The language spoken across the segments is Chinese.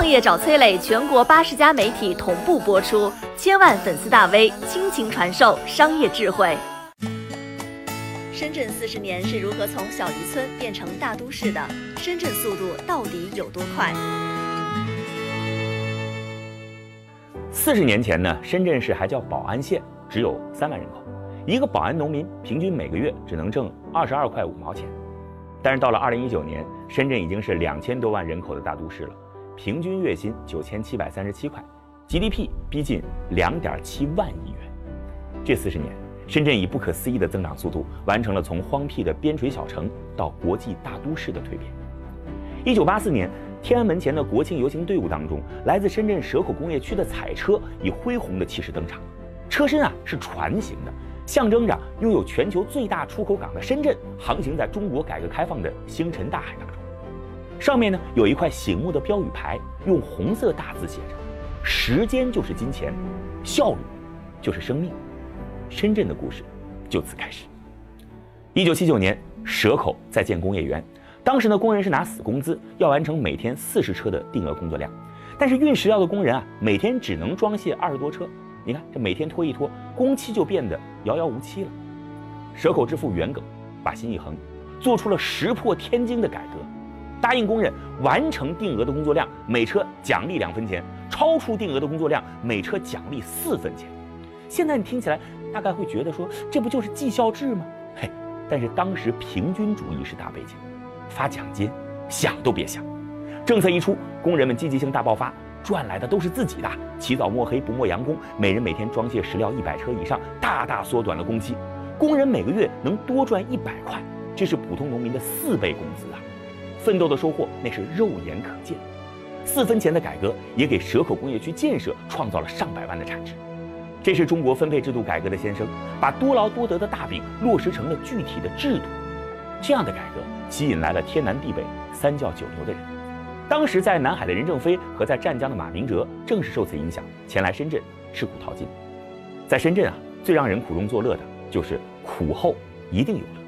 创业找崔磊，全国八十家媒体同步播出，千万粉丝大 V 倾情传授商业智慧。深圳四十年是如何从小渔村变成大都市的？深圳速度到底有多快？四十年前呢，深圳市还叫宝安县，只有三万人口，一个宝安农民平均每个月只能挣二十二块五毛钱。但是到了二零一九年，深圳已经是两千多万人口的大都市了，平均月薪九千七百三十七块，GDP 逼近两点七万亿元。这四十年，深圳以不可思议的增长速度，完成了从荒僻的边陲小城到国际大都市的蜕变。一九八四年，天安门前的国庆游行队伍当中，来自深圳蛇口工业区的彩车以恢宏的气势登场，车身啊是船形的。象征着拥有全球最大出口港的深圳，航行在中国改革开放的星辰大海当中。上面呢有一块醒目的标语牌，用红色大字写着：“时间就是金钱，效率就是生命。”深圳的故事就此开始。一九七九年，蛇口在建工业园，当时呢工人是拿死工资，要完成每天四十车的定额工作量，但是运石料的工人啊，每天只能装卸二十多车。你看，这每天拖一拖，工期就变得遥遥无期了。蛇口之父袁耿把心一横，做出了石破天惊的改革，答应工人完成定额的工作量，每车奖励两分钱；超出定额的工作量，每车奖励四分钱。现在你听起来大概会觉得说，这不就是绩效制吗？嘿，但是当时平均主义是大背景，发奖金想都别想。政策一出，工人们积极性大爆发。赚来的都是自己的，起早摸黑不磨洋工，每人每天装卸石料一百车以上，大大缩短了工期，工人每个月能多赚一百块，这是普通农民的四倍工资啊！奋斗的收获那是肉眼可见。四分钱的改革也给蛇口工业区建设创造了上百万的产值，这是中国分配制度改革的先声，把多劳多得的大饼落实成了具体的制度。这样的改革吸引来了天南地北、三教九流的人。当时在南海的任正非和在湛江的马明哲正是受此影响前来深圳吃苦淘金。在深圳啊，最让人苦中作乐的就是苦后一定有乐。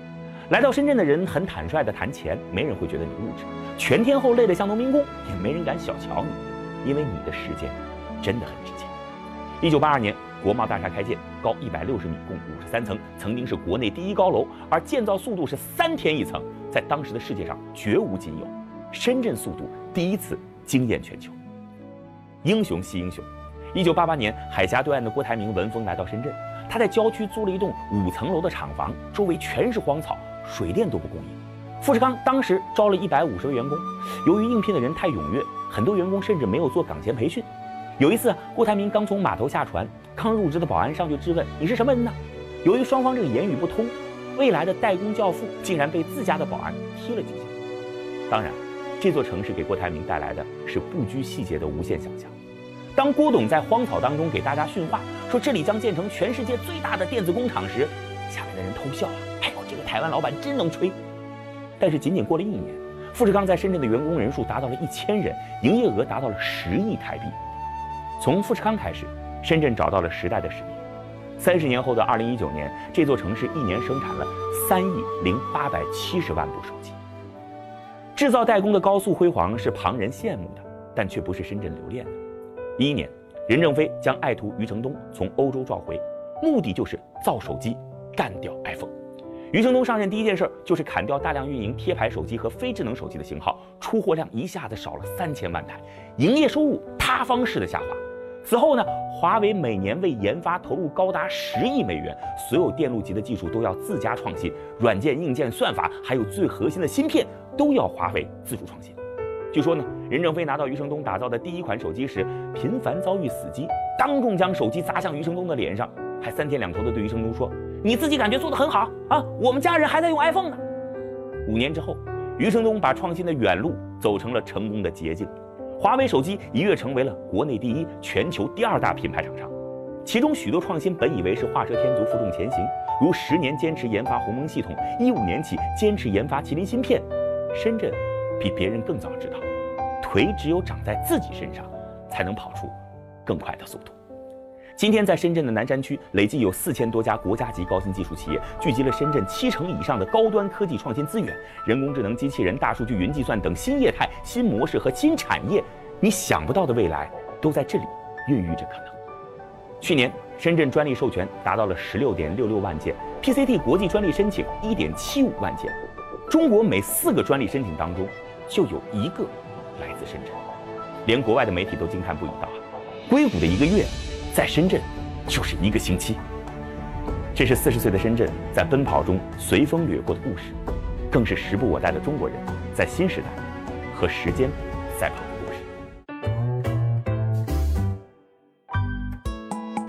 来到深圳的人很坦率地谈钱，没人会觉得你物质；全天候累得像农民工，也没人敢小瞧你，因为你的时间真的很值钱。一九八二年，国贸大厦开建，高一百六十米，共五十三层，曾经是国内第一高楼，而建造速度是三天一层，在当时的世界上绝无仅有。深圳速度第一次惊艳全球。英雄惜英雄。一九八八年，海峡对岸的郭台铭闻风来到深圳，他在郊区租了一栋五层楼的厂房，周围全是荒草，水电都不供应。富士康当时招了一百五十位员工，由于应聘的人太踊跃，很多员工甚至没有做岗前培训。有一次，郭台铭刚从码头下船，刚入职的保安上去质问：“你是什么人呢？”由于双方这个言语不通，未来的代工教父竟然被自家的保安踢了几下。当然。这座城市给郭台铭带来的是不拘细节的无限想象。当郭董在荒草当中给大家训话，说这里将建成全世界最大的电子工厂时，下面的人偷笑啊！这个台湾老板真能吹。但是仅仅过了一年，富士康在深圳的员工人数达到了一千人，营业额达到了十亿台币。从富士康开始，深圳找到了时代的使命。三十年后的二零一九年，这座城市一年生产了三亿零八百七十万部手机。制造代工的高速辉煌是旁人羡慕的，但却不是深圳留恋的。一一年，任正非将爱徒余承东从欧洲召回，目的就是造手机，干掉 iPhone。余承东上任第一件事就是砍掉大量运营贴牌手机和非智能手机的型号，出货量一下子少了三千万台，营业收入塌方式的下滑。此后呢，华为每年为研发投入高达十亿美元，所有电路级的技术都要自家创新，软件、硬件、算法，还有最核心的芯片都要华为自主创新。据说呢，任正非拿到余承东打造的第一款手机时，频繁遭遇死机，当众将手机砸向余承东的脸上，还三天两头的对余承东说：“你自己感觉做得很好啊，我们家人还在用 iPhone 呢。”五年之后，余承东把创新的远路走成了成功的捷径。华为手机一跃成为了国内第一、全球第二大品牌厂商，其中许多创新本以为是画蛇添足、负重前行，如十年坚持研发鸿蒙系统，一五年起坚持研发麒麟芯片。深圳比别人更早知道，腿只有长在自己身上，才能跑出更快的速度。今天，在深圳的南山区，累计有四千多家国家级高新技术企业，聚集了深圳七成以上的高端科技创新资源。人工智能、机器人、大数据、云计算等新业态、新模式和新产业你想不到的未来都在这里孕育着可能。去年，深圳专利授权达到了十六点六六万件，PCT 国际专利申请一点七五万件。中国每四个专利申请当中，就有一个来自深圳，连国外的媒体都惊叹不已道：硅谷的一个月，在深圳就是一个星期。这是四十岁的深圳在奔跑中随风掠过的故事，更是时不我待的中国人在新时代和时间赛跑